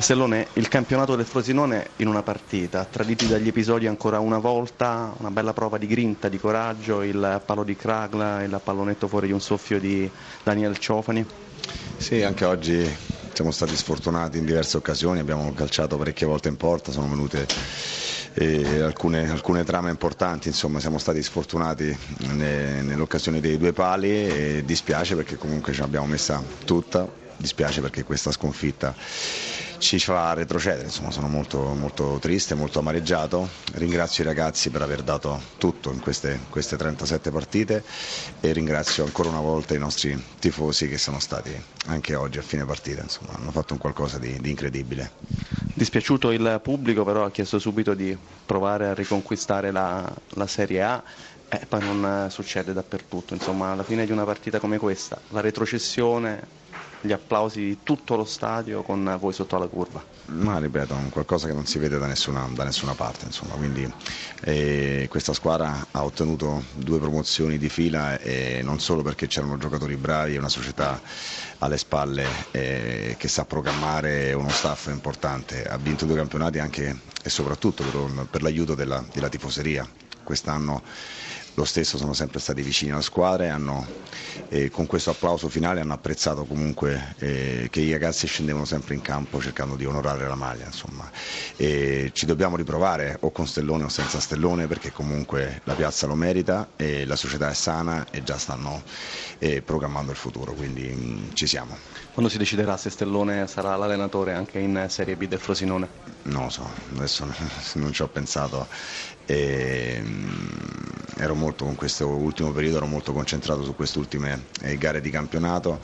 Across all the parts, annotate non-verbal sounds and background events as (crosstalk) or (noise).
Stellone, il campionato del Frosinone in una partita, traditi dagli episodi ancora una volta, una bella prova di grinta, di coraggio, il palo di Kragla, il pallonetto fuori di un soffio di Daniel Ciofani. Sì, anche oggi siamo stati sfortunati in diverse occasioni, abbiamo calciato parecchie volte in porta, sono venute eh, alcune, alcune, trame importanti, insomma siamo stati sfortunati ne, nell'occasione dei due pali e dispiace perché comunque ce l'abbiamo messa tutta, dispiace perché questa sconfitta ci fa retrocedere, insomma sono molto, molto triste, molto amareggiato, ringrazio i ragazzi per aver dato tutto in queste, queste 37 partite e ringrazio ancora una volta i nostri tifosi che sono stati anche oggi a fine partita, insomma hanno fatto un qualcosa di, di incredibile. Dispiaciuto il pubblico però ha chiesto subito di provare a riconquistare la, la Serie A. E poi non succede dappertutto, insomma alla fine di una partita come questa la retrocessione gli applausi di tutto lo stadio con voi sotto la curva. Ma ripeto, è qualcosa che non si vede da nessuna, da nessuna parte, insomma. Quindi, eh, questa squadra ha ottenuto due promozioni di fila e non solo perché c'erano giocatori bravi e una società alle spalle eh, che sa programmare uno staff importante, ha vinto due campionati anche e soprattutto per, per l'aiuto della, della tifoseria. Quest'anno lo stesso sono sempre stati vicini alla squadra e hanno, eh, con questo applauso finale hanno apprezzato comunque eh, che i ragazzi scendevano sempre in campo cercando di onorare la maglia. E ci dobbiamo riprovare o con Stellone o senza Stellone perché comunque la piazza lo merita e la società è sana e già stanno eh, programmando il futuro, quindi mh, mm, ci siamo. Quando si deciderà se Stellone sarà l'allenatore anche in Serie B del Frosinone? Non lo so, adesso (laughs) non ci ho pensato. E, mm, ero molto con questo ultimo periodo ero molto concentrato su queste ultime eh, gare di campionato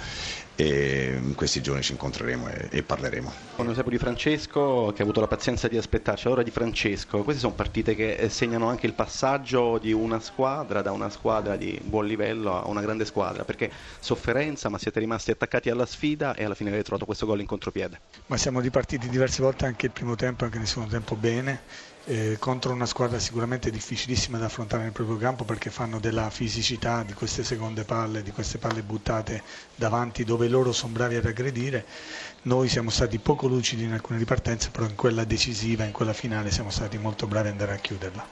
e in questi giorni ci incontreremo e, e parleremo. Con Eusebio Di Francesco che ha avuto la pazienza di aspettarci, allora Di Francesco, queste sono partite che eh, segnano anche il passaggio di una squadra da una squadra di buon livello a una grande squadra, perché sofferenza ma siete rimasti attaccati alla sfida e alla fine avete trovato questo gol in contropiede. Ma siamo ripartiti diverse volte anche il primo tempo, anche nel secondo tempo bene eh, contro una squadra sicuramente difficilissima da affrontare nel proprio campo perché fanno della fisicità di queste seconde palle, di queste palle buttate davanti dove loro sono bravi ad aggredire. Noi siamo stati poco lucidi in alcune ripartenze, però in quella decisiva, in quella finale siamo stati molto bravi ad andare a chiuderla.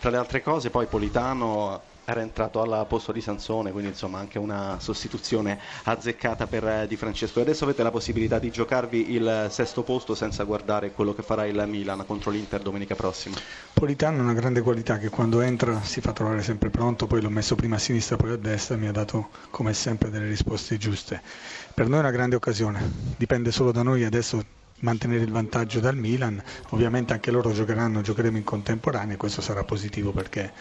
Tra le altre cose poi Politano era entrato al posto di Sansone, quindi insomma anche una sostituzione azzeccata per eh, Di Francesco. Adesso avete la possibilità di giocarvi il sesto posto senza guardare quello che farà il Milan contro l'Inter domenica prossima. Politano ha una grande qualità che quando entra si fa trovare sempre pronto, poi l'ho messo prima a sinistra poi a destra e mi ha dato come sempre delle risposte giuste. Per noi è una grande occasione, dipende solo da noi adesso mantenere il vantaggio dal Milan, ovviamente anche loro giocheranno, giocheremo in contemporanea e questo sarà positivo perché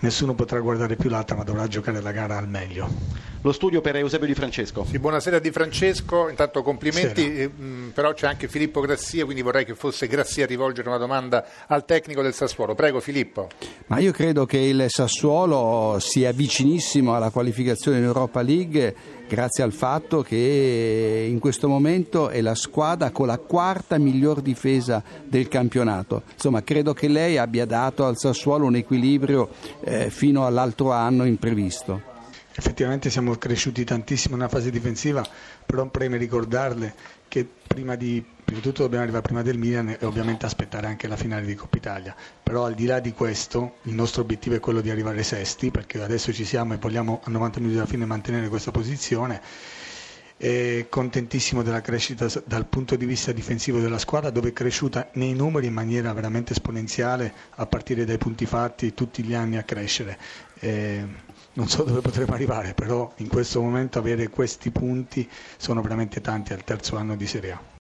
nessuno potrà guardare più l'altra ma dovrà giocare la gara al meglio. Lo studio per Eusebio Di Francesco. Sì, buonasera Di Francesco, intanto complimenti, eh, però c'è anche Filippo Grazia, quindi vorrei che fosse Grazia a rivolgere una domanda al tecnico del Sassuolo. Prego Filippo. Ma io credo che il Sassuolo sia vicinissimo alla qualificazione in Europa League grazie al fatto che in questo momento è la squadra con la quarta miglior difesa del campionato. Insomma, credo che lei abbia dato al Sassuolo un equilibrio eh, fino all'altro anno imprevisto. Effettivamente siamo cresciuti tantissimo nella fase difensiva, però preme ricordarle che prima di, prima di tutto dobbiamo arrivare prima del Milan e ovviamente aspettare anche la finale di Coppa Italia. Però al di là di questo il nostro obiettivo è quello di arrivare sesti, perché adesso ci siamo e vogliamo a 90 minuti dalla fine mantenere questa posizione. E contentissimo della crescita dal punto di vista difensivo della squadra dove è cresciuta nei numeri in maniera veramente esponenziale a partire dai punti fatti tutti gli anni a crescere. E non so dove potremo arrivare, però in questo momento avere questi punti sono veramente tanti al terzo anno di Serie A.